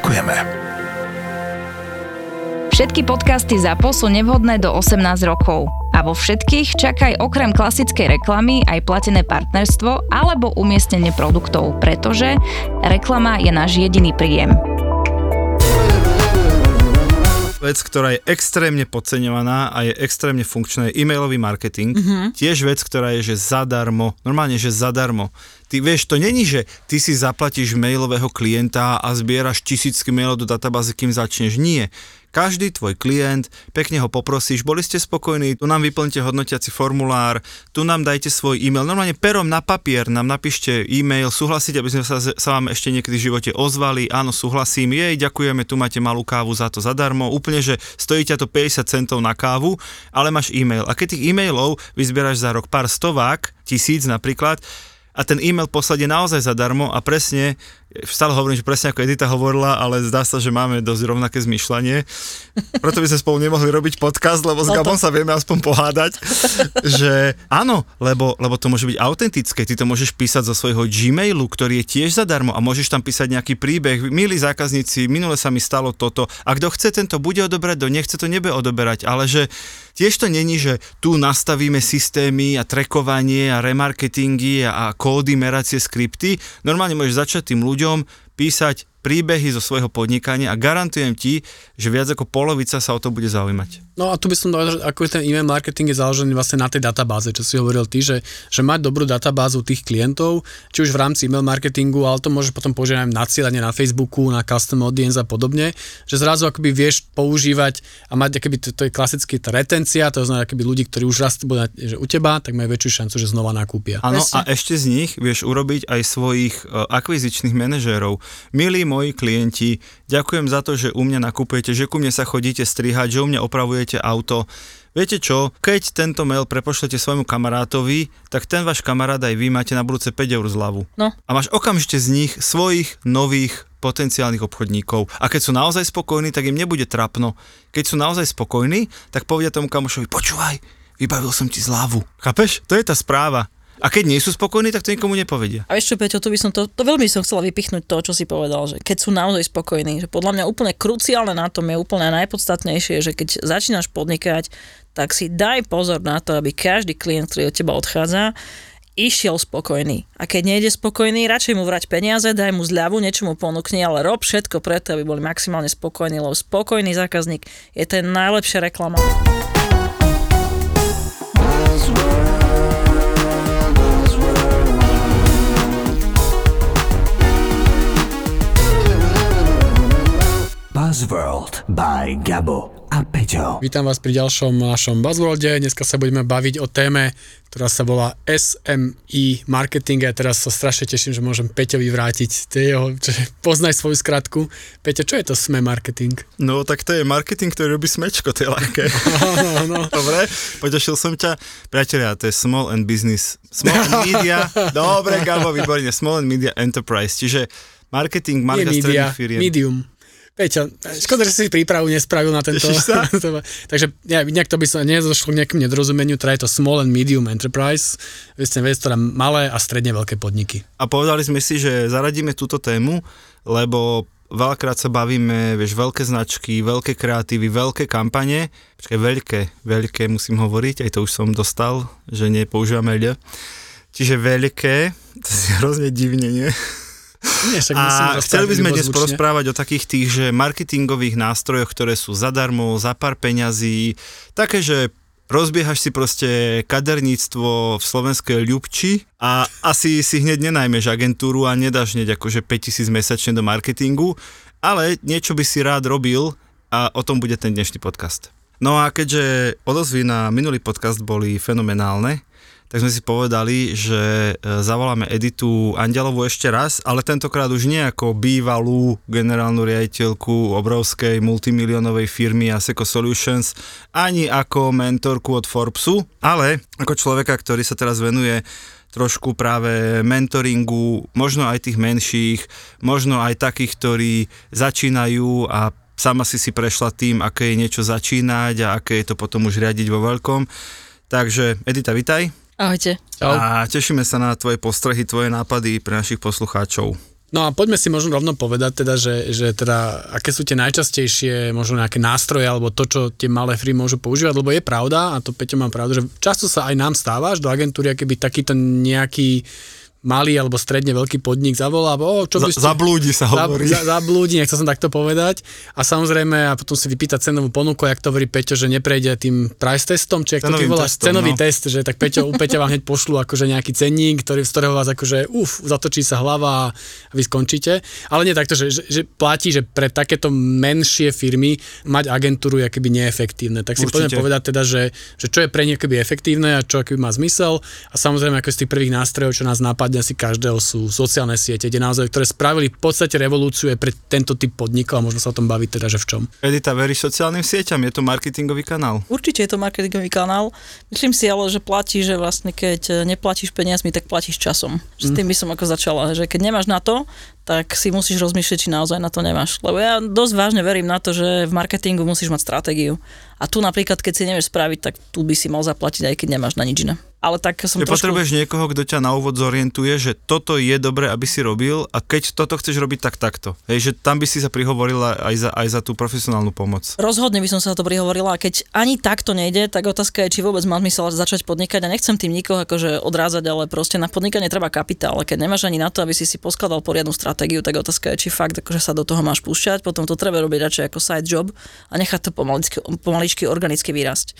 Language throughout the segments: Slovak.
Ďakujeme. Všetky podcasty ZAPO sú nevhodné do 18 rokov. A vo všetkých čakaj okrem klasickej reklamy aj platené partnerstvo alebo umiestnenie produktov, pretože reklama je náš jediný príjem. Vec, ktorá je extrémne podceňovaná a je extrémne funkčná, je e-mailový marketing. Mm-hmm. Tiež vec, ktorá je, že zadarmo, normálne, že zadarmo. Ty vieš, to není, že ty si zaplatíš mailového klienta a zbieraš tisícky mailov do databázy, kým začneš. Nie. Každý tvoj klient, pekne ho poprosíš, boli ste spokojní, tu nám vyplňte hodnotiaci formulár, tu nám dajte svoj e-mail, normálne perom na papier nám napíšte e-mail, súhlasiť, aby sme sa, sa vám ešte niekedy v živote ozvali, áno, súhlasím, jej, ďakujeme, tu máte malú kávu za to zadarmo, úplne, že stojí ťa to 50 centov na kávu, ale máš e-mail. A keď tých e-mailov vyzbieraš za rok pár stovák, tisíc napríklad, a ten e-mail poslať je naozaj zadarmo a presne stále hovorím, že presne ako Edita hovorila, ale zdá sa, že máme dosť rovnaké zmyšľanie. Preto by sme spolu nemohli robiť podcast, lebo s no Gabom sa vieme aspoň pohádať, že áno, lebo, lebo to môže byť autentické. Ty to môžeš písať zo svojho Gmailu, ktorý je tiež zadarmo a môžeš tam písať nejaký príbeh. Milí zákazníci, minule sa mi stalo toto. A kto chce, tento bude odoberať, kto nechce, to nebude odoberať. Ale že tiež to není, že tu nastavíme systémy a trekovanie a remarketingy a, a kódy, meracie skripty. Normálne môžeš začať tým ľuďom ľuďom písať príbehy zo svojho podnikania a garantujem ti, že viac ako polovica sa o to bude zaujímať. No a tu by som dal, ako ten e-mail marketing je založený vlastne na tej databáze, čo si hovoril ty, že, že mať dobrú databázu tých klientov, či už v rámci e-mail marketingu, ale to môže potom používať aj na cieľanie na Facebooku, na custom audience a podobne, že zrazu akoby vieš používať a mať akoby, to, to je klasicky tá retencia, to znamená akoby ľudí, ktorí už raz budú že u teba, tak majú väčšiu šancu, že znova nakúpia. Áno, a ešte z nich vieš urobiť aj svojich uh, akvizičných manažérov. Milí moji klienti, ďakujem za to, že u mňa nakupujete, že ku mne sa chodíte strihať, že u mňa opravujete auto. Viete čo, keď tento mail prepošlete svojmu kamarátovi, tak ten váš kamarát aj vy máte na budúce 5 eur zľavu. No. A máš okamžite z nich svojich nových potenciálnych obchodníkov. A keď sú naozaj spokojní, tak im nebude trapno. Keď sú naozaj spokojní, tak povedia tomu kamošovi, počúvaj, vybavil som ti zľavu. Chápeš? To je tá správa. A keď nie sú spokojní, tak to nikomu nepovedia. A čo, Peťo, tu by som to, to veľmi som chcela vypichnúť to, čo si povedal, že keď sú naozaj spokojní, že podľa mňa úplne kruciálne na tom je úplne najpodstatnejšie, že keď začínaš podnikať, tak si daj pozor na to, aby každý klient, ktorý od teba odchádza, išiel spokojný. A keď nejde spokojný, radšej mu vrať peniaze, daj mu zľavu, niečo mu ponúkni, ale rob všetko preto, aby boli maximálne spokojní, lebo spokojný zákazník je ten najlepšia reklama. Buzzworld by Gabo a Peťo. Vítam vás pri ďalšom našom Buzzworlde. Dneska sa budeme baviť o téme, ktorá sa volá SMI marketing a teraz sa strašne teším, že môžem Peťovi vrátiť jeho, že poznaj svoju skratku. Peťo, čo je to SME marketing? No, tak to je marketing, ktorý robí smečko, to je ľahké. no. Dobre, potešil som ťa. Priatelia, to je Small and Business. Small and Media. Dobre, Gabo, výborne. Small and Media Enterprise. Čiže marketing, marka stredných firiem. Medium. Peťo, škoda, že si prípravu nespravil na tento. Takže ja, nejak to by sa nezošlo k nejakým nedorozumeniu, teda je to small and medium enterprise, vy ste vec, teda malé a stredne veľké podniky. A povedali sme si, že zaradíme túto tému, lebo veľakrát sa bavíme, vieš, veľké značky, veľké kreatívy, veľké kampane, počkaj, veľké, veľké musím hovoriť, aj to už som dostal, že nepoužívame ľ. Čiže veľké, to je hrozne divne, nie? Nie, však a chceli by sme dnes porozprávať o takých tých, že marketingových nástrojoch, ktoré sú zadarmo, za pár peňazí, také, že rozbiehaš si proste kaderníctvo v slovenskej ľubči a asi si hneď nenajmeš agentúru a nedáš hneď akože 5000 mesačne do marketingu, ale niečo by si rád robil a o tom bude ten dnešný podcast. No a keďže odozvy na minulý podcast boli fenomenálne, tak sme si povedali, že e, zavoláme Editu Andelovu ešte raz, ale tentokrát už nie ako bývalú generálnu riaditeľku obrovskej multimilionovej firmy Aseco Solutions, ani ako mentorku od Forbesu, ale ako človeka, ktorý sa teraz venuje trošku práve mentoringu, možno aj tých menších, možno aj takých, ktorí začínajú a sama si si prešla tým, aké je niečo začínať a aké je to potom už riadiť vo veľkom. Takže Edita, vitaj. Ahojte. Čau. A tešíme sa na tvoje postrehy, tvoje nápady pre našich poslucháčov. No a poďme si možno rovno povedať teda, že, že teda, aké sú tie najčastejšie možno nejaké nástroje alebo to, čo tie malé firmy môžu používať, lebo je pravda, a to Peťo mám pravdu, že často sa aj nám stáva, do agentúry, keby takýto nejaký malý alebo stredne veľký podnik zavolá, o, čo by ste... Zablúdi sa hovorí. Za, zablúdi, nechcel som takto povedať. A samozrejme, a potom si vypýta cenovú ponuku, jak to hovorí Peťo, že neprejde tým price testom, či ak to ty voláš, testom, cenový no. test, že tak Peťo, u Peťa vám hneď pošlu akože nejaký cenník, ktorý, z ktorého vás akože, uf, zatočí sa hlava a vy skončíte. Ale nie takto, že, že, že platí, že pre takéto menšie firmy mať agentúru je akoby neefektívne. Tak si Určite. poďme povedať teda, že, že čo je pre akoby efektívne a čo akoby má zmysel. A samozrejme, ako z tých prvých nástrojov, čo nás napadne asi každého, sú sociálne siete, kde naozaj, ktoré spravili v podstate revolúciu aj pre tento typ podnikov a možno sa o tom baviť teda, že v čom. Edita, veríš sociálnym sieťam? Je to marketingový kanál? Určite je to marketingový kanál. Myslím si ale, že platí, že vlastne keď neplatíš peniazmi, tak platíš časom. S tým by som ako začala, že keď nemáš na to, tak si musíš rozmýšľať, či naozaj na to nemáš. Lebo ja dosť vážne verím na to, že v marketingu musíš mať stratégiu. A tu napríklad, keď si nevieš spraviť, tak tu by si mal zaplatiť, aj keď nemáš na nič iné. Ale tak som Že trošku... potrebuješ niekoho, kto ťa na úvod zorientuje, že toto je dobré, aby si robil a keď toto chceš robiť, tak takto. Hej, že tam by si sa prihovorila aj za, aj za tú profesionálnu pomoc. Rozhodne by som sa na to prihovorila a keď ani takto nejde, tak otázka je, či vôbec má zmysel začať podnikať a nechcem tým nikoho akože odrázať, ale proste na podnikanie treba kapitál. A keď nemáš ani na to, aby si si poskladal poriadnu stratégiu, tak otázka je, či fakt akože sa do toho máš púšťať, potom to treba robiť radšej ako side job a nechať to pomaličky, pomaličky organicky vyrásť.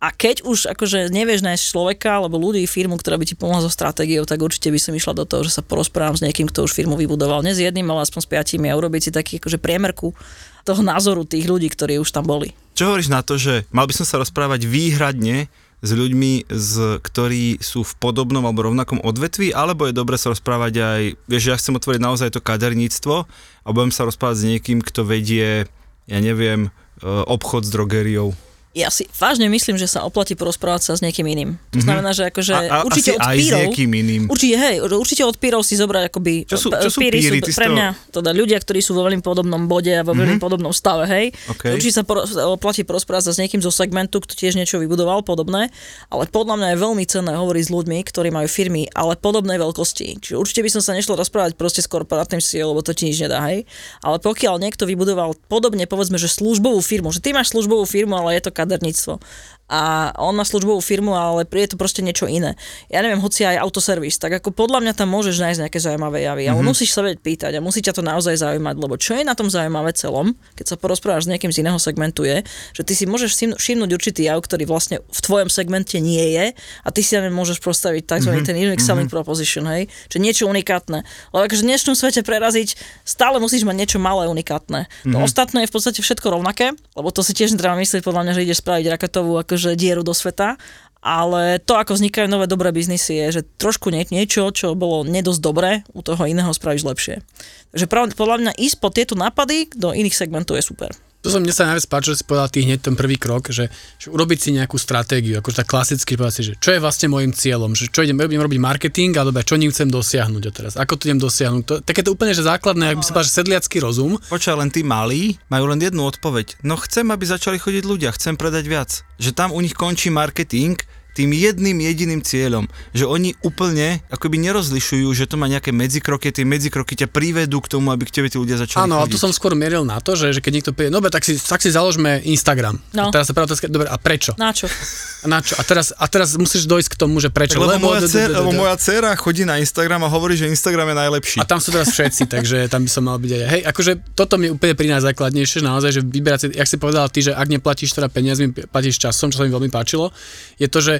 A keď už akože nevieš nájsť človeka alebo ľudí, firmu, ktorá by ti pomohla so stratégiou, tak určite by som išla do toho, že sa porozprávam s niekým, kto už firmu vybudoval. Nie s jedným, ale aspoň s piatimi a urobiť si taký akože priemerku toho názoru tých ľudí, ktorí už tam boli. Čo hovoríš na to, že mal by som sa rozprávať výhradne s ľuďmi, z, ktorí sú v podobnom alebo rovnakom odvetví, alebo je dobre sa rozprávať aj, vieš, ja chcem otvoriť naozaj to kaderníctvo a budem sa rozprávať s niekým, kto vedie, ja neviem, e, obchod s drogériou. Ja si vážne myslím, že sa oplatí porozprávať sa s niekým iným. To znamená, že akože Mhm. A, a určite od pírov, iným. Určite, hej, určite od pírov si zobrať akoby... Čo sú- p- čo sú píry píry? Si pre mňa teda ľudia, ktorí sú vo veľmi podobnom bode a vo veľmi podobnom stave, hej. OK. Určite sa por- oplatí porozprávať sa s niekým zo segmentu, kto tiež niečo vybudoval podobné, ale podľa mňa je veľmi cenné hovoriť s ľuďmi, ktorí majú firmy, ale podobnej veľkosti. Čiže určite by som sa nešla rozprávať proste s korporátnym CEO, lebo to ti nič nedá, hej. Ale pokiaľ niekto vybudoval podobne, povedzme, že službovú firmu, že ty máš službovú firmu, ale je to kaderníctvo a on má službovú firmu, ale je to proste niečo iné. Ja neviem, hoci aj autoservis, tak ako podľa mňa tam môžeš nájsť nejaké zaujímavé javy, ale musíš sa vedieť pýtať a musí ťa to naozaj zaujímať, lebo čo je na tom zaujímavé celom, keď sa porozprávaš s niekým z iného segmentu je, že ty si môžeš všim- všimnúť určitý jav, ktorý vlastne v tvojom segmente nie je a ty si len môžeš postaviť tzv. ten unique selling proposition, hej, že niečo unikátne. Lebo akože v dnešnom svete preraziť stále musíš mať niečo malé unikátne. To ostatné je v podstate všetko rovnaké, lebo to si tiež treba myslieť podľa mňa, že ideš spraviť raketovú akože dieru do sveta, ale to, ako vznikajú nové dobré biznisy, je, že trošku nie, niečo, čo bolo nedosť dobré, u toho iného spravíš lepšie. Takže podľa mňa ísť po tieto nápady do iných segmentov je super. To sa mne sa najviac páči, že si povedal ty hneď ten prvý krok, že, že urobiť si nejakú stratégiu, akože tak klasicky povedať si, že čo je vlastne môjim cieľom, že čo idem, idem robiť marketing, alebo čo ním chcem dosiahnuť a teraz, ako to idem dosiahnuť. To, také to úplne, že základné, ak by sa že sedliacký rozum, Počkaj, len tí malí majú len jednu odpoveď. No chcem, aby začali chodiť ľudia, chcem predať viac. Že tam u nich končí marketing tým jedným jediným cieľom, že oni úplne akoby nerozlišujú, že to má nejaké medzikroky, tie medzikroky ťa privedú k tomu, aby k tebe tí ľudia začali Áno, ale to som skôr mieril na to, že, že keď niekto povie, no tak si, tak si založme Instagram. No. A teraz sa práve otázka, dobre, a prečo? Na čo? A na čo? A teraz, a teraz musíš dojsť k tomu, že prečo? Tak, lebo, moja lebo moja dcera chodí na Instagram a hovorí, že Instagram je najlepší. A tam sú teraz všetci, takže tam by som mal byť aj. Hej, akože toto mi úplne pri najzákladnejšie, naozaj, že vyberať si, jak si povedal ty, že ak neplatíš teda peniazmi, platíš časom, čo sa mi veľmi páčilo, je to, že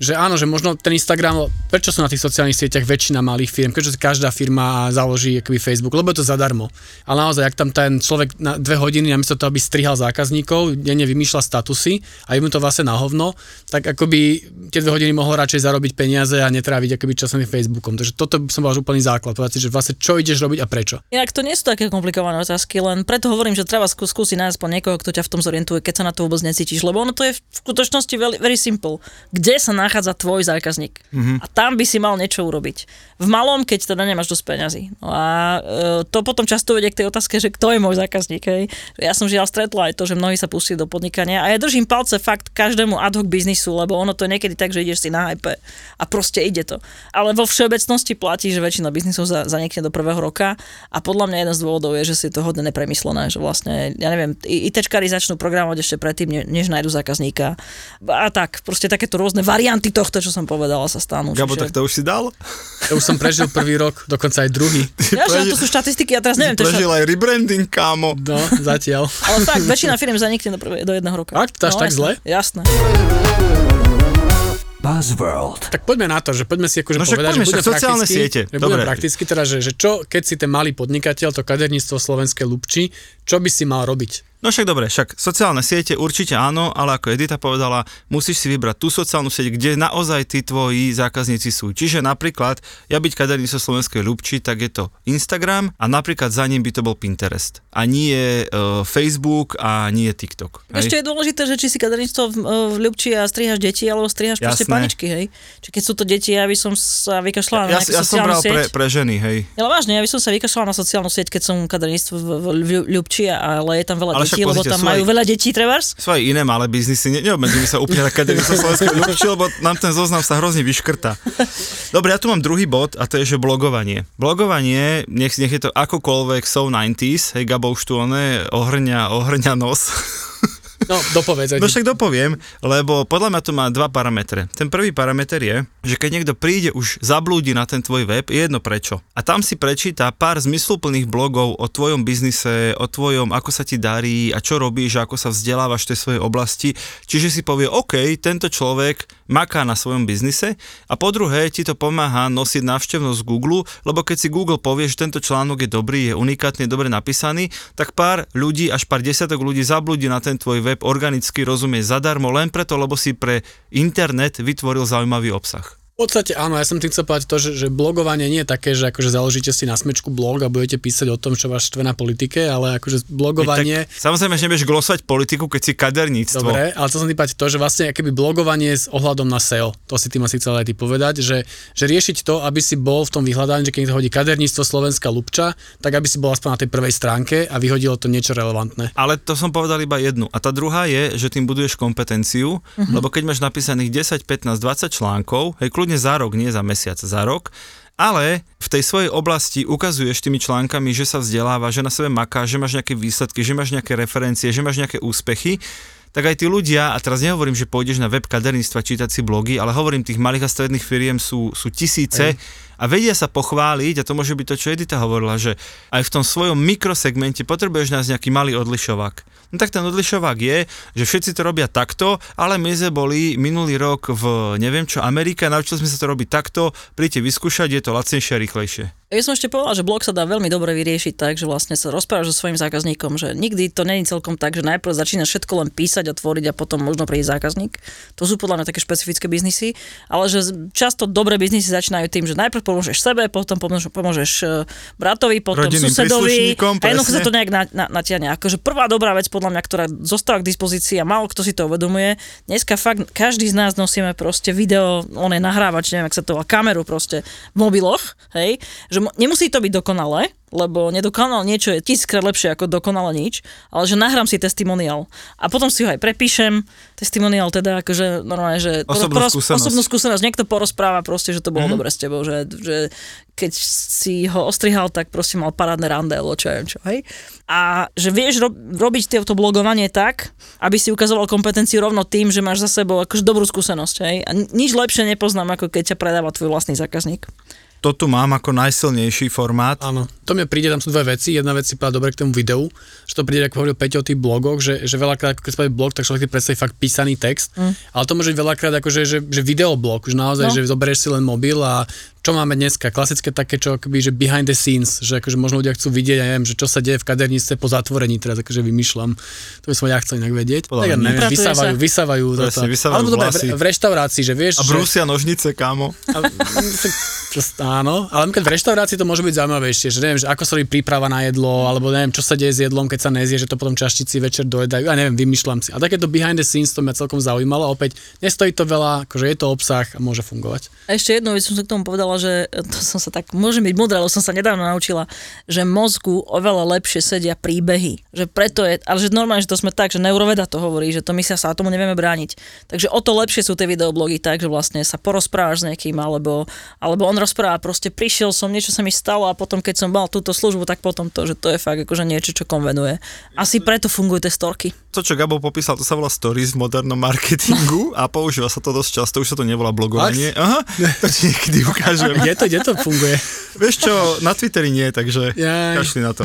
že áno, že možno ten Instagram, prečo sú na tých sociálnych sieťach väčšina malých firm, keďže každá firma založí akoby Facebook, lebo je to zadarmo. Ale naozaj, ak tam ten človek na dve hodiny, namiesto toho, aby strihal zákazníkov, denne vymýšľa statusy a je mu to vlastne na hovno, tak akoby tie dve hodiny mohol radšej zarobiť peniaze a netráviť akoby časom Facebookom. Takže toto som bol úplný základ, povedať si, že vlastne čo ideš robiť a prečo. Inak to nie sú také komplikované otázky, len preto hovorím, že treba skú, skúsiť nájsť niekoho, kto ťa v tom zorientuje, keď sa na to vôbec necítiš, lebo ono to je v skutočnosti very, very simple. Kde sa nachádza tvoj zákazník? Mm-hmm. A tam by si mal niečo urobiť. V malom, keď teda nemáš dosť peňazí. No a e, to potom často vedie k tej otázke, že kto je môj zákazník. Hej? Ja som žiaľ stretla aj to, že mnohí sa pustili do podnikania a ja držím palce fakt každému ad hoc biznisu, lebo ono to je niekedy tak, že ideš si na hype a proste ide to. Ale vo všeobecnosti platí, že väčšina biznisov za, zanikne do prvého roka a podľa mňa jeden z dôvodov je, že si to hodne nepremyslené, že vlastne, ja neviem, ITčkári začnú programovať ešte predtým, než nájdu zákazníka. A tak, proste takéto rôzne varianty tohto, čo som povedala, sa stanú. Gabo, tak to už si dal? To už som prežil prvý rok, dokonca aj druhý. Ja, že to sú štatistiky, ja teraz neviem. To prežil aj rebranding, kámo. No, zatiaľ. Ale fakt, väčšina firm zanikne do, prvé, do jedného roka. Fakt? To až no, tak jasné, zle? Jasné. Buzzworld. Tak poďme na to, že poďme si akože No však povedať, poďme, že budeme sociálne prakticky, siete. Že budeme Dobre. prakticky teda, že, že čo, keď si ten malý podnikateľ, to kaderníctvo slovenské Lubči, čo by si mal robiť? No však dobre, však sociálne siete určite áno, ale ako Edita povedala, musíš si vybrať tú sociálnu sieť, kde naozaj tí tvoji zákazníci sú. Čiže napríklad, ja byť kaderníctvo slovenskej ľubči, tak je to Instagram a napríklad za ním by to bol Pinterest. A nie uh, Facebook a nie TikTok. hej? Ešte je dôležité, že či si kaderníctvo v, v Ľubči a strihaš deti, alebo strihaš proste paničky, hej. Či keď sú to deti, ja by som sa vykašľala na ja, ja som bral sieť. pre, pre ženy, hej. Ale vážne, ja by som sa vykašľala na sociálnu sieť, keď som kaderníctvo v, v, v Ľubči, ale je tam veľa Ale detí, lebo tam aj- majú veľa detí, trebárs. Sú aj iné malé biznisy, ne, neobmedzujeme sa úplne na kaderníctvo slovenskej ľubči, lebo nám ten zoznam sa hrozne vyškrta. Dobre, ja tu mám druhý bod a to je, že blogovanie. Blogovanie, nech, nech je to akokoľvek so 90s, hej, Gabo už tu oné ohrňa, ohrňa nos. No, dopovedz. No však dopoviem, lebo podľa mňa to má dva parametre. Ten prvý parameter je, že keď niekto príde už zablúdi na ten tvoj web, je jedno prečo. A tam si prečíta pár zmysluplných blogov o tvojom biznise, o tvojom, ako sa ti darí a čo robíš, ako sa vzdelávaš v tej svojej oblasti. Čiže si povie, OK, tento človek maká na svojom biznise a po druhé ti to pomáha nosiť návštevnosť Google, lebo keď si Google povie, že tento článok je dobrý, je unikátne, dobre napísaný, tak pár ľudí, až pár desiatok ľudí zablúdi na ten tvoj web organicky, rozumie, zadarmo, len preto, lebo si pre internet vytvoril zaujímavý obsah. V podstate áno, ja som tým chcel povedať to, že, že blogovanie nie je také, že akože založíte si na smečku blog a budete písať o tom, čo vás štve na politike, ale akože blogovanie... Tak, samozrejme, že nebudeš glosovať politiku, keď si kaderníctvo. Dobre, ale chcel som tým povedať to, že vlastne keby blogovanie s ohľadom na SEO, to si tým asi chcel aj ty povedať, že, že riešiť to, aby si bol v tom vyhľadaní, že keď hodí kaderníctvo Slovenská Lubča, tak aby si bol aspoň na tej prvej stránke a vyhodilo to niečo relevantné. Ale to som povedal iba jednu. A tá druhá je, že tým buduješ kompetenciu, uh-huh. lebo keď máš napísaných 10, 15, 20 článkov, hej, kľudne za rok, nie za mesiac, za rok, ale v tej svojej oblasti ukazuješ tými článkami, že sa vzdeláva, že na sebe maká, že máš nejaké výsledky, že máš nejaké referencie, že máš nejaké úspechy, tak aj tí ľudia, a teraz nehovorím, že pôjdeš na web kaderníctva čítať si blogy, ale hovorím, tých malých a stredných firiem sú, sú tisíce a vedia sa pochváliť, a to môže byť to, čo Edita hovorila, že aj v tom svojom mikrosegmente potrebuješ nájsť nejaký malý odlišovák. No tak ten odlišovák je, že všetci to robia takto, ale my sme boli minulý rok v neviem čo Amerike a naučili sme sa to robiť takto, príďte vyskúšať, je to lacnejšie a rýchlejšie. Ja som ešte povedala, že blog sa dá veľmi dobre vyriešiť tak, že vlastne sa rozprávaš so svojím zákazníkom, že nikdy to není celkom tak, že najprv začínaš všetko len písať a tvoriť a potom možno príde zákazník. To sú podľa mňa také špecifické biznisy, ale že často dobré biznisy začínajú tým, že najprv pomôžeš sebe, potom pomôžeš, e, bratovi, potom Rodinným susedovi. a jednoducho sa to nejak na, na, natiahne. Akože prvá dobrá vec podľa mňa, ktorá zostáva k dispozícii a málo kto si to uvedomuje, dneska fakt každý z nás nosíme proste video, on je nahrávač, neviem, ak sa to volá, kameru proste v mobiloch, hej, že nemusí to byť dokonalé, lebo nedokonal niečo je tisíckrát lepšie ako dokonale nič, ale že nahrám si testimoniál a potom si ho aj prepíšem, testimoniál teda akože normálne, že Osobnú skúsenosť. osobnú skúsenosť, niekto porozpráva proste, že to bolo Mhm. mm-hmm. dobre s tebou, že, že keď si ho ostrihal, tak proste mal parádne rande, alebo čo ja viem čo, hej. A že vieš ro- robiť to blogovanie tak, aby si ukazoval kompetenciu rovno tým, že máš za sebou akože dobrú skúsenosť, hej. A ni- nič lepšie nepoznám, ako keď ťa predáva tvoj vlastný zákazník. To tu mám ako najsilnejší formát. Áno, to mne príde, tam sú dve veci. Jedna vec si povedal dobre k tomu videu, že to príde, ako hovoril Peťo o tých blogoch, že, že veľakrát, ako keď spraví blog, tak človek si predstaví fakt písaný text, mm. ale to môže byť veľakrát ako, že, že, že videoblog, že naozaj, no. že zoberieš si len mobil a čo máme dneska? Klasické také, čo akoby, že behind the scenes, že akože možno ľudia chcú vidieť, ja neviem, že čo sa deje v kadernice po zatvorení, teraz akože vymýšľam. To by som ja chcel inak vedieť. Podľa tak, ja neviem, vysávajú, sa. vysávajú. Presne, vysávajú Alebo dobre, vlasy. v, v, reštaurácii, že vieš, A že, brúsia nožnice, kámo. a, to, áno, ale napríklad v reštaurácii to môže byť zaujímavejšie, že neviem, že ako sa robí príprava na jedlo, alebo neviem, čo sa deje s jedlom, keď sa nezie, že to potom čaštici večer dojedajú, a neviem, vymýšľam si. A takéto behind the scenes to mňa celkom zaujímalo, a opäť nestojí to veľa, akože je to obsah a môže fungovať. A ešte jednu vec som sa k tomu povedala, že to som sa tak, môžem byť múdra, lebo som sa nedávno naučila, že mozgu oveľa lepšie sedia príbehy. Že preto je, ale že normálne, že to sme tak, že neuroveda to hovorí, že to my sa, sa tomu nevieme brániť. Takže o to lepšie sú tie videoblogy tak, že vlastne sa porozprávaš s niekým, alebo, alebo on rozpráva, proste prišiel som, niečo sa mi stalo a potom keď som mal túto službu, tak potom to, že to je fakt akože niečo, čo konvenuje. Asi preto fungujú tie storky. To, čo Gabo popísal, to sa volá stories v modernom marketingu a používa sa to dosť často, už sa to nevolá blogovanie. Aha, to ti niekedy ukážem. Kde to, kde to funguje? Vieš čo, na Twitteri nie, takže Jaj. kašli na to.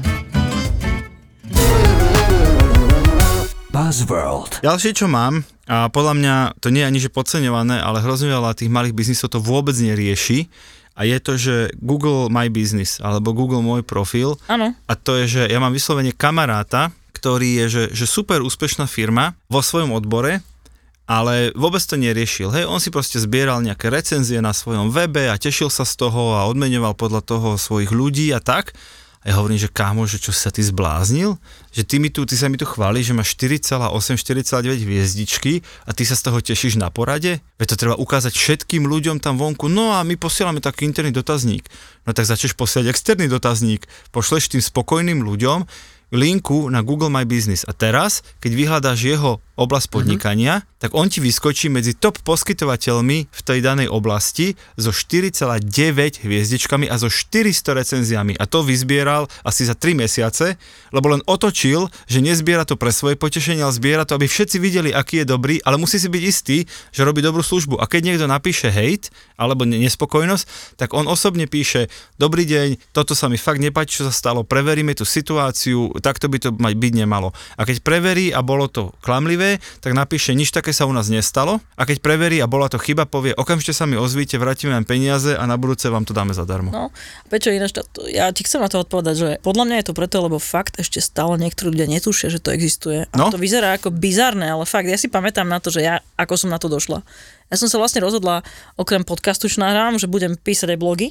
Buzzworld. Ďalšie, čo mám, a podľa mňa to nie je ani že podceňované, ale hrozne veľa tých malých biznisov to vôbec nerieši. A je to, že Google My Business alebo Google Môj profil. Áno. A to je, že ja mám vyslovene kamaráta, ktorý je, že, že super úspešná firma vo svojom odbore, ale vôbec to neriešil. Hej, on si proste zbieral nejaké recenzie na svojom webe a tešil sa z toho a odmenoval podľa toho svojich ľudí a tak. A ja hovorím, že kámo, že čo sa ty zbláznil? Že ty, mi tu, ty sa mi tu chváli, že máš 4,8, 4,9 hviezdičky a ty sa z toho tešíš na porade? Veď to treba ukázať všetkým ľuďom tam vonku. No a my posielame taký interný dotazník. No tak začneš posielať externý dotazník. Pošleš tým spokojným ľuďom linku na Google My Business. A teraz, keď vyhľadáš jeho oblasť podnikania, mm-hmm. tak on ti vyskočí medzi top poskytovateľmi v tej danej oblasti so 4,9 hviezdičkami a so 400 recenziami. A to vyzbieral asi za 3 mesiace, lebo len otočil, že nezbiera to pre svoje potešenie, ale zbiera to, aby všetci videli, aký je dobrý, ale musí si byť istý, že robí dobrú službu. A keď niekto napíše hate alebo ne- nespokojnosť, tak on osobne píše, dobrý deň, toto sa mi fakt nepáči, čo sa stalo, preveríme tú situáciu, takto by to mať byť nemalo. A keď preverí a bolo to klamlivé, tak napíše, nič také sa u nás nestalo. A keď preverí a bola to chyba, povie, okamžite sa mi ozvíte, vrátime vám peniaze a na budúce vám to dáme zadarmo. No, prečo ináč, ja ti chcem na to odpovedať, že podľa mňa je to preto, lebo fakt ešte stále niektorí ľudia netušia, že to existuje. A No. to vyzerá ako bizarné, ale fakt, ja si pamätám na to, že ja, ako som na to došla. Ja som sa vlastne rozhodla, okrem podcastu, čo nahrám, že budem písať aj blogy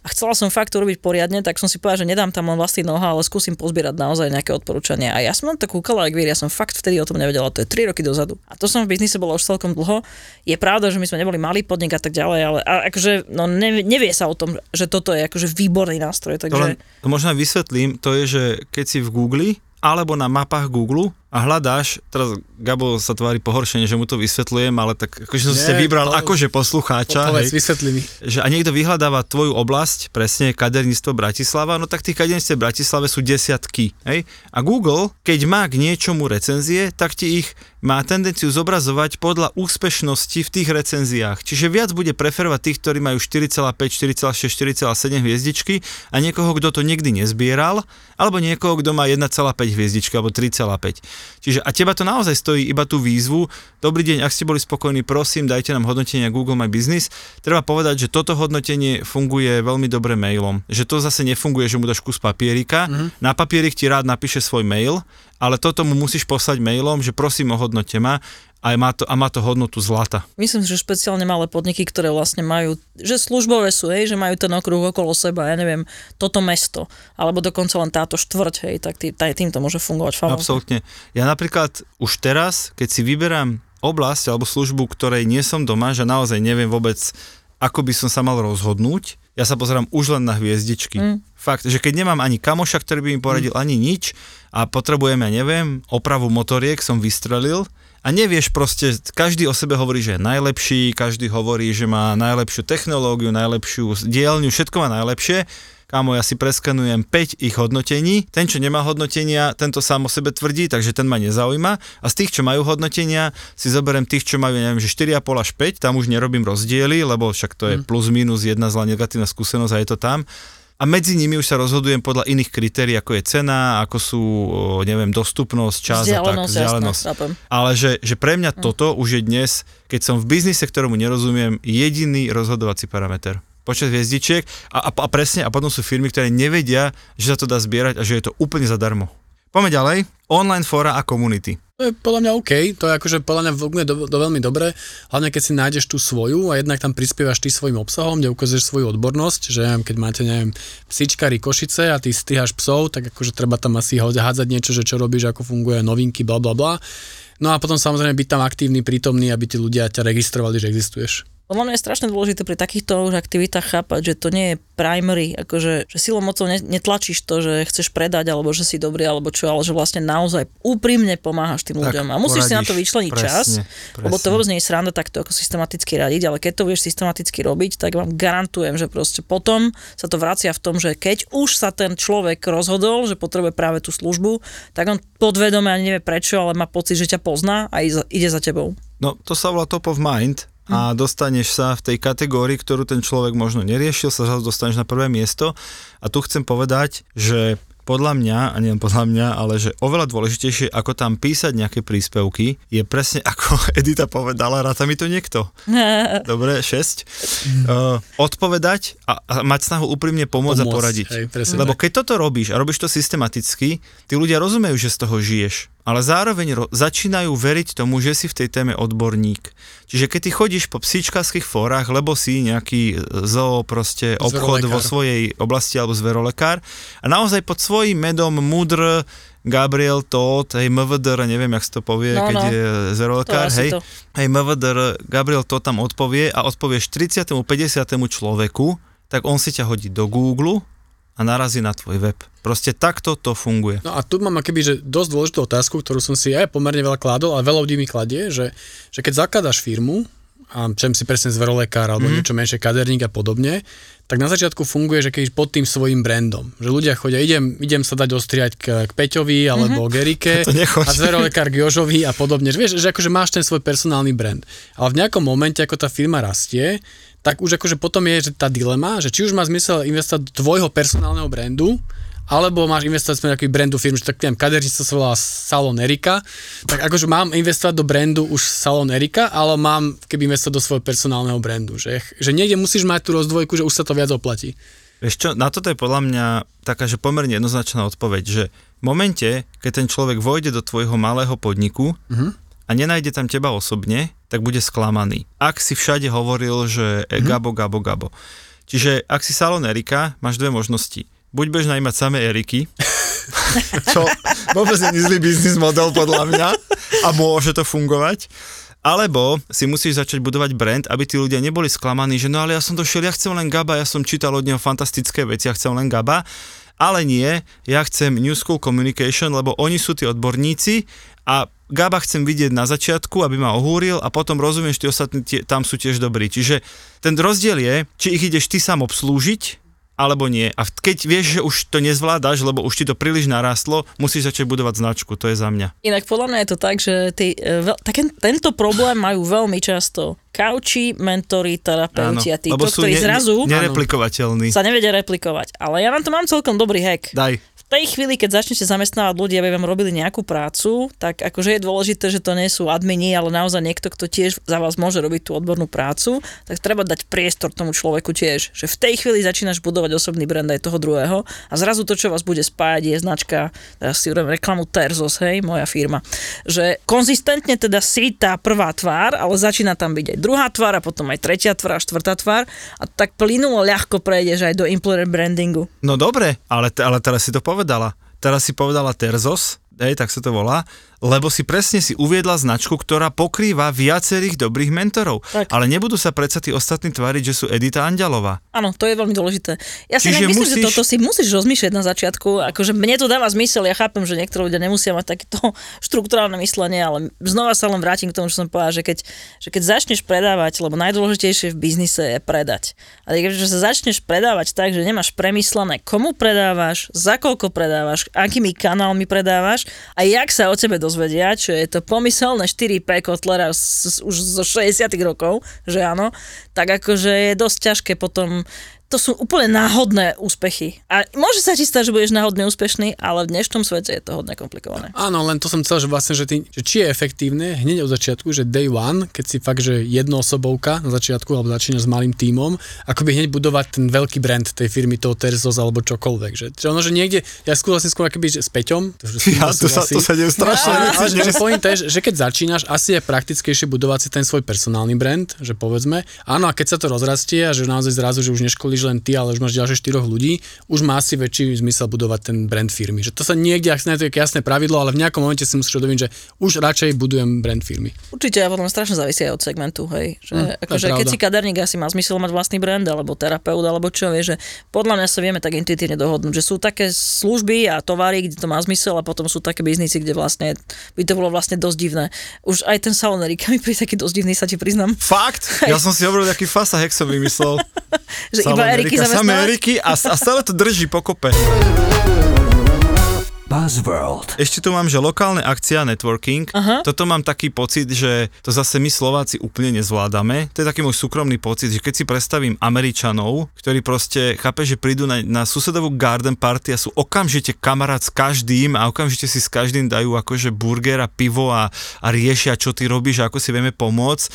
a chcela som fakt to robiť poriadne, tak som si povedala, že nedám tam len vlastný noha, ale skúsim pozbierať naozaj nejaké odporúčania. A ja som to kúkala, ak ja som fakt vtedy o tom nevedela, to je 3 roky dozadu. A to som v biznise bola už celkom dlho. Je pravda, že my sme neboli malý podnik a tak ďalej, ale a akože, no nevie, nevie sa o tom, že toto je akože výborný nástroj, To, takže... len, to možno vysvetlím, to je, že keď si v Google alebo na mapách Google a hľadáš, teraz Gabo sa tvári pohoršenie, že mu to vysvetľujem, ale tak akože som ste vybral to- akože poslucháča, Povedz, vysvetli mi. že a niekto vyhľadáva tvoju oblasť, presne kaderníctvo Bratislava, no tak tých kaderníctv v Bratislave sú desiatky, hej, a Google, keď má k niečomu recenzie, tak ti ich má tendenciu zobrazovať podľa úspešnosti v tých recenziách. Čiže viac bude preferovať tých, ktorí majú 4,5, 4,6, 4,7 hviezdičky a niekoho, kto to nikdy nezbieral, alebo niekoho, kto má 1,5 hviezdičky alebo 3,5. Čiže a teba to naozaj stojí iba tú výzvu. Dobrý deň, ak ste boli spokojní, prosím, dajte nám hodnotenie Google My Business. Treba povedať, že toto hodnotenie funguje veľmi dobre mailom. Že to zase nefunguje, že mu dáš kus papierika. Mm-hmm. Na papierik ti rád napíše svoj mail, ale toto mu musíš poslať mailom, že prosím ohodnote ma a má to, a má to hodnotu zlata. Myslím že špeciálne malé podniky, ktoré vlastne majú, že službové sú, hej, že majú ten okruh okolo seba, ja neviem, toto mesto, alebo dokonca len táto štvrť, hej, tak tý, taj, tým to môže fungovať famózne. Absolútne. Ja napríklad už teraz, keď si vyberám oblasť alebo službu, ktorej nie som doma, že naozaj neviem vôbec ako by som sa mal rozhodnúť, ja sa pozerám už len na hviezdičky. Mm. Fakt, že keď nemám ani kamoša, ktorý by mi poradil mm. ani nič a potrebujem, ja neviem, opravu motoriek som vystrelil. A nevieš proste, každý o sebe hovorí, že je najlepší, každý hovorí, že má najlepšiu technológiu, najlepšiu dielňu, všetko má najlepšie. Kámo, ja si preskanujem 5 ich hodnotení, ten, čo nemá hodnotenia, tento sám o sebe tvrdí, takže ten ma nezaujíma. A z tých, čo majú hodnotenia, si zoberiem tých, čo majú, neviem, že 4,5 až 5, tam už nerobím rozdiely, lebo však to je mm. plus minus jedna zlá negatívna skúsenosť a je to tam a medzi nimi už sa rozhodujem podľa iných kritérií, ako je cena, ako sú, neviem, dostupnosť, čas a tak, vzdialenosť. Ale že, že pre mňa mm. toto už je dnes, keď som v biznise, ktorému nerozumiem, jediný rozhodovací parameter počet hviezdičiek a, a, a presne, a potom sú firmy, ktoré nevedia, že sa to dá zbierať a že je to úplne zadarmo. Poďme ďalej. Online fóra a komunity. To je podľa mňa OK, to je akože podľa mňa veľmi, do, do veľmi dobré, hlavne keď si nájdeš tú svoju a jednak tam prispievaš ty svojim obsahom, kde ukazuješ svoju odbornosť, že keď máte, neviem, psičkari Košice a ty stíhaš psov, tak akože treba tam asi hádzať niečo, že čo robíš, ako funguje novinky, bla bla bla. No a potom samozrejme byť tam aktívny, prítomný, aby tí ľudia ťa registrovali, že existuješ. Podľa mňa je strašne dôležité pri takýchto už aktivitách chápať, že to nie je primary, akože že silou mocou netlačíš to, že chceš predať, alebo že si dobrý, alebo čo, ale že vlastne naozaj úprimne pomáhaš tým tak, ľuďom. A musíš poradíš, si na to vyčleniť presne, čas, presne. lebo to vôbec nie je sranda takto ako systematicky radiť, ale keď to vieš systematicky robiť, tak vám garantujem, že proste potom sa to vracia v tom, že keď už sa ten človek rozhodol, že potrebuje práve tú službu, tak on podvedome ani nevie prečo, ale má pocit, že ťa pozná a ide za tebou. No, to sa volá top of mind a dostaneš sa v tej kategórii, ktorú ten človek možno neriešil, sa zase dostaneš na prvé miesto. A tu chcem povedať, že podľa mňa, a nie podľa mňa, ale že oveľa dôležitejšie, ako tam písať nejaké príspevky, je presne ako Edita povedala, ráta mi to niekto. Dobre, 6. Uh, odpovedať a, a mať snahu úprimne pomôcť, pomôcť a poradiť. Hej, Lebo keď toto robíš a robíš to systematicky, tí ľudia rozumejú, že z toho žiješ ale zároveň ro- začínajú veriť tomu, že si v tej téme odborník. Čiže keď ty chodíš po psíčkarských fórach, lebo si nejaký e, zoo proste obchod vo svojej oblasti alebo zverolekár a naozaj pod svojím medom mudr Gabriel Todd, hej, MVDR, neviem, jak sa to povie, no, keď no. je zverolekár, hej, to. hej, MVDR, Gabriel Todd tam odpovie a odpovieš 30. 50. človeku, tak on si ťa hodí do Google a narazí na tvoj web. Proste takto to funguje. No a tu mám akoby, že dosť dôležitú otázku, ktorú som si aj pomerne veľa kládol a veľa ľudí mi kladie, že, že keď zakladaš firmu, a čem si presne zverolekár alebo mm. niečo menšie kaderník a podobne, tak na začiatku funguje, že keď pod tým svojim brandom, že ľudia chodia, idem, idem sa dať ostriať k, k Peťovi alebo mm-hmm. Gerike a zverolekár k Jožovi a podobne. Že vieš, že akože máš ten svoj personálny brand. Ale v nejakom momente, ako tá firma rastie, tak už akože potom je že tá dilema, že či už má zmysel investovať do tvojho personálneho brandu, alebo máš investovať do nejakého brandu firmy, že tak neviem, kadernica sa volá Salon Erika, tak akože mám investovať do brandu už Salon Erika, ale mám keby investovať do svojho personálneho brandu, že, že niekde musíš mať tú rozdvojku, že už sa to viac oplatí. Vieš čo, na toto je podľa mňa taká, že pomerne jednoznačná odpoveď, že v momente, keď ten človek vojde do tvojho malého podniku uh-huh. a nenájde tam teba osobne, tak bude sklamaný. Ak si všade hovoril, že uh-huh. Gabo, Gabo, Gabo. Čiže ak si Salon Erika, máš dve možnosti buď budeš najímať samé Eriky, čo vôbec nie zlý biznis model podľa mňa a môže to fungovať, alebo si musíš začať budovať brand, aby tí ľudia neboli sklamaní, že no ale ja som došiel, ja chcem len Gaba, ja som čítal od neho fantastické veci, ja chcem len Gaba, ale nie, ja chcem New School Communication, lebo oni sú tí odborníci a Gaba chcem vidieť na začiatku, aby ma ohúril a potom rozumieš, tí ostatní tie, tam sú tiež dobrí. Čiže ten rozdiel je, či ich ideš ty sám obslúžiť, alebo nie. A keď vieš, že už to nezvládaš, lebo už ti to príliš narastlo, musíš začať budovať značku, to je za mňa. Inak podľa mňa je to tak, že tí, e, veľ, tak, tento problém majú veľmi často kauči, mentori, terapeuti a títo, ktorí ne, zrazu nereplikovateľní. sa nevedia replikovať. Ale ja na to mám celkom dobrý hack. Daj tej chvíli, keď začnete zamestnávať ľudí, aby vám robili nejakú prácu, tak akože je dôležité, že to nie sú admini, ale naozaj niekto, kto tiež za vás môže robiť tú odbornú prácu, tak treba dať priestor tomu človeku tiež. Že v tej chvíli začínaš budovať osobný brand aj toho druhého a zrazu to, čo vás bude spájať, je značka, teraz si urobím reklamu Terzos, hej, moja firma. Že konzistentne teda si tá prvá tvár, ale začína tam byť aj druhá tvár a potom aj tretia tvár a štvrtá tvár a tak plynulo ľahko prejdeš aj do employer brandingu. No dobre, ale, ale teraz si to povedal povedala. Teraz si povedala Terzos, hej, tak sa to volá, lebo si presne si uviedla značku, ktorá pokrýva viacerých dobrých mentorov. Tak. Ale nebudú sa predsa tí ostatní tváriť, že sú Edita Anďalová. Áno, to je veľmi dôležité. Ja si Čiže myslím, musíš- že toto si musíš rozmýšľať na začiatku. Akože mne to dáva zmysel, ja chápem, že niektorí ľudia nemusia mať takéto štruktúrálne myslenie, ale znova sa len vrátim k tomu, čo som povedal, že keď, že keď začneš predávať, lebo najdôležitejšie v biznise je predať. A keď sa začneš predávať tak, že nemáš premyslené, komu predávaš, za koľko predávaš, akými kanálmi predávaš a jak sa o tebe dozvedia, čo je to pomyselné 4P Kotlera z, z, už zo 60 rokov, že áno, tak akože je dosť ťažké potom to sú úplne náhodné úspechy. A môže sa ti stať, že budeš náhodne úspešný, ale v dnešnom svete je to hodne komplikované. Áno, len to som chcel, že vlastne, že, ty, že či je efektívne hneď od začiatku, že day one, keď si fakt, že jednoosobovka na začiatku, alebo začína s malým tímom, akoby hneď budovať ten veľký brand tej firmy, toho Terzos alebo čokoľvek. Že, že ono, že niekde, ja skôr vlastne skôr akoby, že s Peťom, to, že Ja, to sa, to sa deje strašné Ale že, že point je, že, že keď začínaš, asi je praktickejšie budovať si ten svoj personálny brand, že povedzme. Áno, a keď sa to rozrastie a že naozaj zrazu, že už neškolíš len ty, ale už máš ďalšie štyroch ľudí, už má asi väčší zmysel budovať ten brand firmy. Že to sa niekde, ak nie je to je jasné pravidlo, ale v nejakom momente si musíš uvedomiť, že už radšej budujem brand firmy. Určite a potom strašne závisí aj od segmentu, hej. Že, je akože, keď si kaderník asi má zmysel mať vlastný brand, alebo terapeut, alebo čo, vie, že podľa mňa sa vieme tak intuitívne dohodnúť, že sú také služby a tovary, kde to má zmysel a potom sú také biznisy, kde vlastne by to bolo vlastne dosť divné. Už aj ten salon Erika mi príde taký dosť divný, sa ti priznám. Fakt? Ja som si hovoril, aký fasa hek som vymyslel. Že Salón iba Eriky samé. Eriky a, a stále to drží pokope. Buzzworld. Ešte tu mám, že lokálne akcia networking. Aha. Toto mám taký pocit, že to zase my Slováci úplne nezvládame. To je taký môj súkromný pocit, že keď si predstavím Američanov, ktorí proste, chápe, že prídu na, na susedovú garden party a sú okamžite kamarát s každým a okamžite si s každým dajú akože burger a pivo a, a riešia, čo ty robíš a ako si vieme pomôcť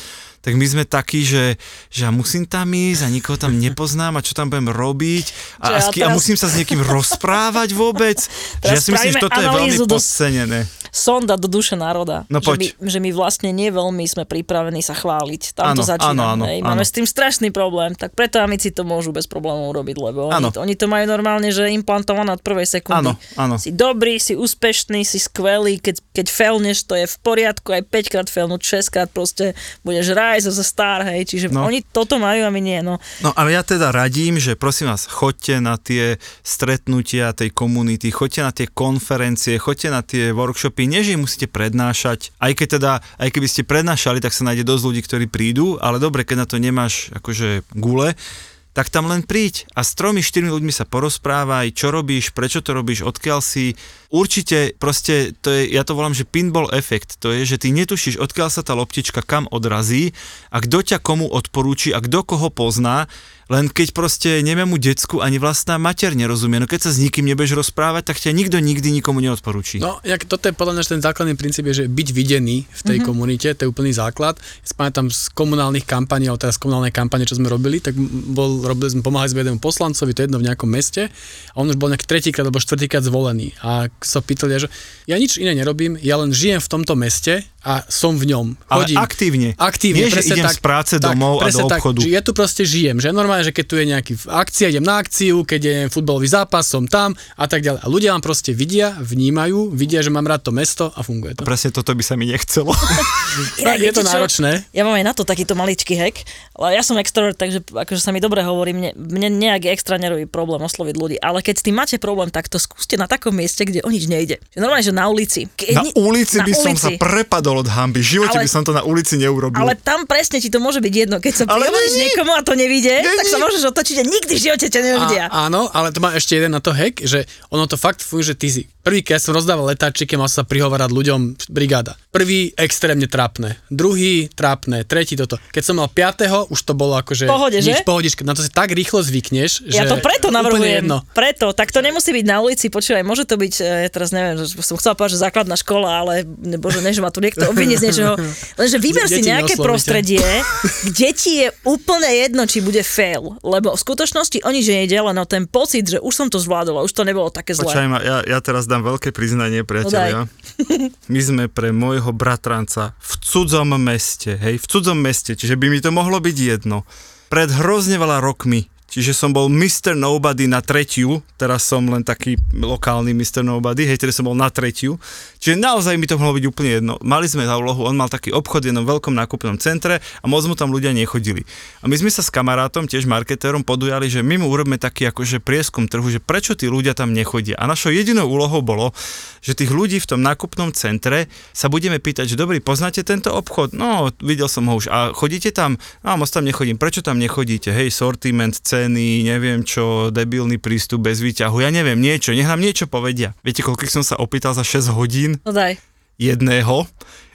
tak my sme takí, že, že ja musím tam ísť a nikoho tam nepoznám a čo tam budem robiť a, a, ja kým- a teraz- musím sa s niekým rozprávať vôbec. že ja Teraz si myslím, že toto je veľmi do- podcenené. Sonda do duše národa. No že, poď. my, že my vlastne nie veľmi sme pripravení sa chváliť. Tam Áno, to začína. áno, áno, hej. áno. Máme s tým strašný problém, tak preto amici to môžu bez problémov urobiť, lebo Áno. oni to, oni to majú normálne, že implantované od prvej sekundy. Áno, áno. Si dobrý, si úspešný, si skvelý, keď, keď failneš, to je v poriadku, aj 5 krát failnúť, 6 krát proste budeš rise as a star, hej, čiže No. oni toto majú a my nie, no. No ale ja teda radím, že prosím vás, choďte na tie stretnutia tej komunity, choďte na tie konferencie, choďte na tie workshopy, ich musíte prednášať, aj keď teda, aj keby ste prednášali, tak sa nájde dosť ľudí, ktorí prídu, ale dobre, keď na to nemáš akože gule, tak tam len príď a s tromi, štyrmi ľuďmi sa porozprávaj, čo robíš, prečo to robíš, odkiaľ si. Určite proste, to je, ja to volám, že pinball efekt, to je, že ty netušíš, odkiaľ sa tá loptička kam odrazí a kto ťa komu odporúči a kto koho pozná, len keď proste nemému decku ani vlastná mater nerozumie, no keď sa s nikým nebudeš rozprávať, tak ťa nikto nikdy nikomu neodporúči. No, jak, toto je podľa mňa že ten základný princíp, je, že byť videný v tej mm-hmm. komunite, to je úplný základ. Ja pamätám z komunálnych kampaní, alebo teraz komunálnej kampane, čo sme robili, tak bol, robili sme, pomáhali sme jednému poslancovi, to je jedno v nejakom meste, a on už bol nejak tretíkrát alebo štvrtýkrát zvolený. A sa pýtali, že ja nič iné nerobím, ja len žijem v tomto meste a som v ňom. Ale Chodím. aktívne. Aktívne, Nie, že idem tak, z práce tak, domov a do tak, obchodu. Že ja tu proste žijem, že normálne, že keď tu je nejaký akcia, idem na akciu, keď je futbalový zápas, som tam a tak ďalej. A ľudia vám proste vidia, vnímajú, vidia, že mám rád to mesto a funguje to. Presne toto by sa mi nechcelo. Inak, je to čo? náročné. Ja mám aj na to takýto maličký hack, ale ja som extrovert, takže akože sa mi dobre hovorí, mne, mne nejak extra nerobí problém osloviť ľudí, ale keď s tým máte problém, tak to skúste na takom mieste, kde o nič nejde. Normálne, že na ulici. Ke- Na ulici na by som sa ulici. Prepadol od hamby. V živote Ale- by som to na ulici neurobil. Ale tam presne ti to môže byť jedno, keď sa prihovoríš niekomu a to nevidie, Není. tak sa môžeš otočiť a nikdy v živote ťa nevidia. A, áno, ale to má ešte jeden na to hack, že ono to fakt funguje, že ty si Prvý, keď som rozdával letáčiky, mal sa prihovárať ľuďom brigáda. Prvý extrémne trápne, druhý trápne, tretí toto. Keď som mal piatého, už to bolo akože... Pohode, nič, že? pohodička. Na to si tak rýchlo zvykneš, Ja že to preto navrhujem. jedno. Preto, tak to nemusí byť na ulici, počúvaj, môže to byť, e, ja teraz neviem, že som chcela povedať, že základná škola, ale bože, ne, že ma tu niekto obvinie z niečoho. Lenže vyber si nejaké neoslovíte. prostredie, kde ti je úplne jedno, či bude fail. Lebo v skutočnosti o nič nejde, len o ten pocit, že už som to zvládol už to nebolo také zlé. Počkaj ma, ja, ja teraz dám veľké priznanie, priatelia. My sme pre môjho bratranca v cudzom meste, hej, v cudzom meste, čiže by mi to mohlo byť jedno. Pred hrozne veľa rokmi Čiže som bol Mr. Nobody na tretiu, teraz som len taký lokálny Mr. Nobody, hej, tedy som bol na tretiu. Čiže naozaj mi to mohlo byť úplne jedno. Mali sme za úlohu, on mal taký obchod v jednom veľkom nákupnom centre a moc mu tam ľudia nechodili. A my sme sa s kamarátom, tiež marketérom, podujali, že my mu urobíme taký akože prieskum trhu, že prečo tí ľudia tam nechodia. A našou jedinou úlohou bolo, že tých ľudí v tom nákupnom centre sa budeme pýtať, že dobrý, poznáte tento obchod? No, videl som ho už. A chodíte tam? No, moc tam nechodím. Prečo tam nechodíte? Hej, sortiment, ceny, neviem čo, debilný prístup bez výťahu, ja neviem, niečo, nech nám niečo povedia. Viete, koľko som sa opýtal za 6 hodín? No daj. Jedného.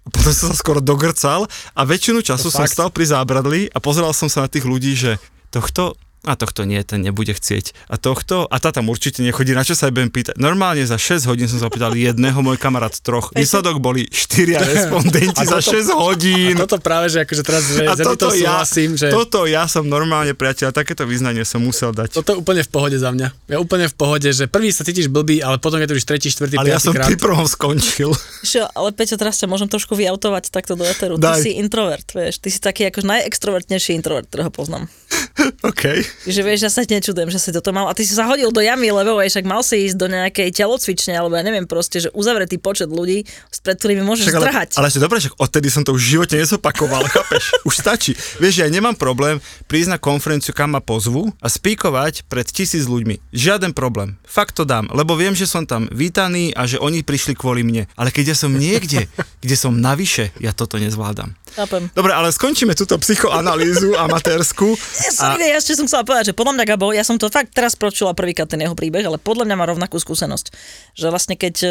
Potom som sa skoro dogrcal a väčšinu času To som fakt? stal pri zábradli a pozeral som sa na tých ľudí, že tohto a tohto nie, ten nebude chcieť. A tohto, a tá tam určite nechodí, na čo sa aj budem pýtať. Normálne za 6 hodín som sa opýtal jedného, môj kamarát troch. Výsledok boli 4 respondenti za 6 hodín. A toto práve, že akože teraz, že A toto ja, súhlasím, že toto ja som normálne priateľ, takéto význanie som musel dať. toto je úplne v pohode za mňa. Ja úplne v pohode, že prvý sa cítiš blbý, ale potom je to už tretí, štvrtý, Ale ja som krát. pri prvom skončil. Čo, ale Peťo, teraz ťa môžem trošku vyautovať takto do eteru. Daj. Ty si introvert, vieš. Ty si taký ako najextrovertnejší introvert, ktorého poznám. OK. Že vieš, ja sa nečudujem, že si toto mal. A ty si sa hodil do jamy, lebo vieš, však mal si ísť do nejakej telocvične, alebo ja neviem proste, že uzavretý počet ľudí, pred ktorými môžeš Však ale, zdrhať. ale ešte dobre, však odtedy som to už v živote nezopakoval, chápeš? Už stačí. Vieš, ja nemám problém prísť na konferenciu, kam ma pozvu a spíkovať pred tisíc ľuďmi. Žiaden problém. Fakt to dám, lebo viem, že som tam vítaný a že oni prišli kvôli mne. Ale keď ja som niekde, kde som navyše, ja toto nezvládam. Chápem. Dobre, ale skončíme túto psychoanalýzu amatérskú. Ja, sorry, ja ešte som chcela povedať, že podľa mňa Gabo, ja som to fakt teraz počula prvýkrát ten jeho príbeh, ale podľa mňa má rovnakú skúsenosť. Že vlastne keď e,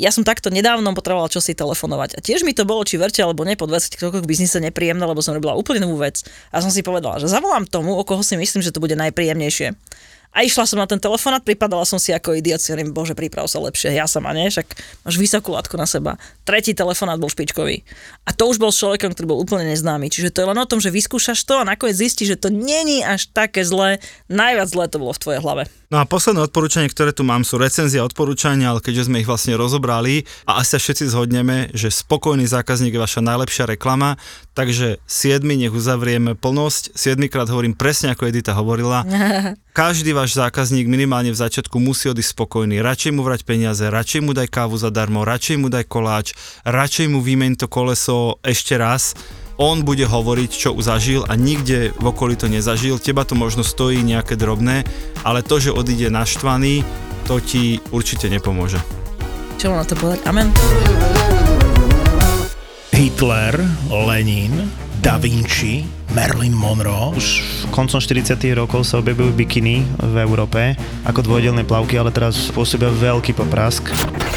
ja som takto nedávno potrebovala čosi telefonovať. A tiež mi to bolo, či verte alebo nie, po 20 rokoch v biznise nepríjemné, lebo som robila úplne novú vec. A som si povedala, že zavolám tomu, o koho si myslím, že to bude najpríjemnejšie. A išla som na ten telefonát, pripadala som si ako idiot, si hovorím, bože, priprav sa lepšie, ja sama nie, však máš vysokú látku na seba. Tretí telefonát bol špičkový. A to už bol človekom, ktorý bol úplne neznámy. Čiže to je len o tom, že vyskúšaš to a nakoniec zistíš, že to není až také zlé. Najviac zlé to bolo v tvojej hlave. No a posledné odporúčanie, ktoré tu mám, sú recenzie a odporúčania, ale keďže sme ich vlastne rozobrali a asi sa všetci zhodneme, že spokojný zákazník je vaša najlepšia reklama, takže 7 nech uzavrieme plnosť. 7 krát hovorím presne ako Edita hovorila. Každý váš zákazník minimálne v začiatku musí odísť spokojný. Radšej mu vrať peniaze, radšej mu daj kávu zadarmo, radšej mu daj koláč, radšej mu vymeň to koleso ešte raz on bude hovoriť, čo zažil a nikde v okolí to nezažil. Teba to možno stojí nejaké drobné, ale to, že odíde naštvaný, to ti určite nepomôže. Čo mám na to povedať? Amen. Hitler, Lenin, Da Vinci, Marilyn Monroe. Už koncom 40 rokov sa objavujú bikiny v Európe ako dvojdelné plavky, ale teraz pôsobia veľký poprask.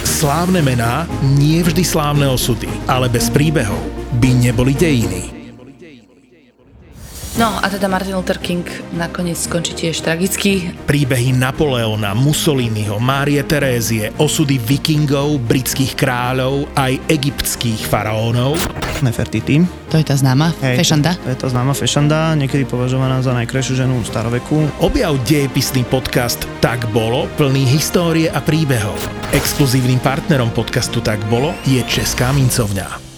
Slávne mená, nie vždy slávne osudy, ale bez príbehov by neboli dejiny. No a teda Martin Luther King nakoniec skončí tiež tragicky. Príbehy Napoleona, Mussoliniho, Márie Terézie, osudy vikingov, britských kráľov, aj egyptských faraónov. Nefertiti. To je tá známa Hej, fešanda. To je tá známa fešanda, niekedy považovaná za najkrajšiu ženu staroveku. Objav dejepisný podcast Tak bolo, plný histórie a príbehov. Exkluzívnym partnerom podcastu Tak bolo je Česká mincovňa.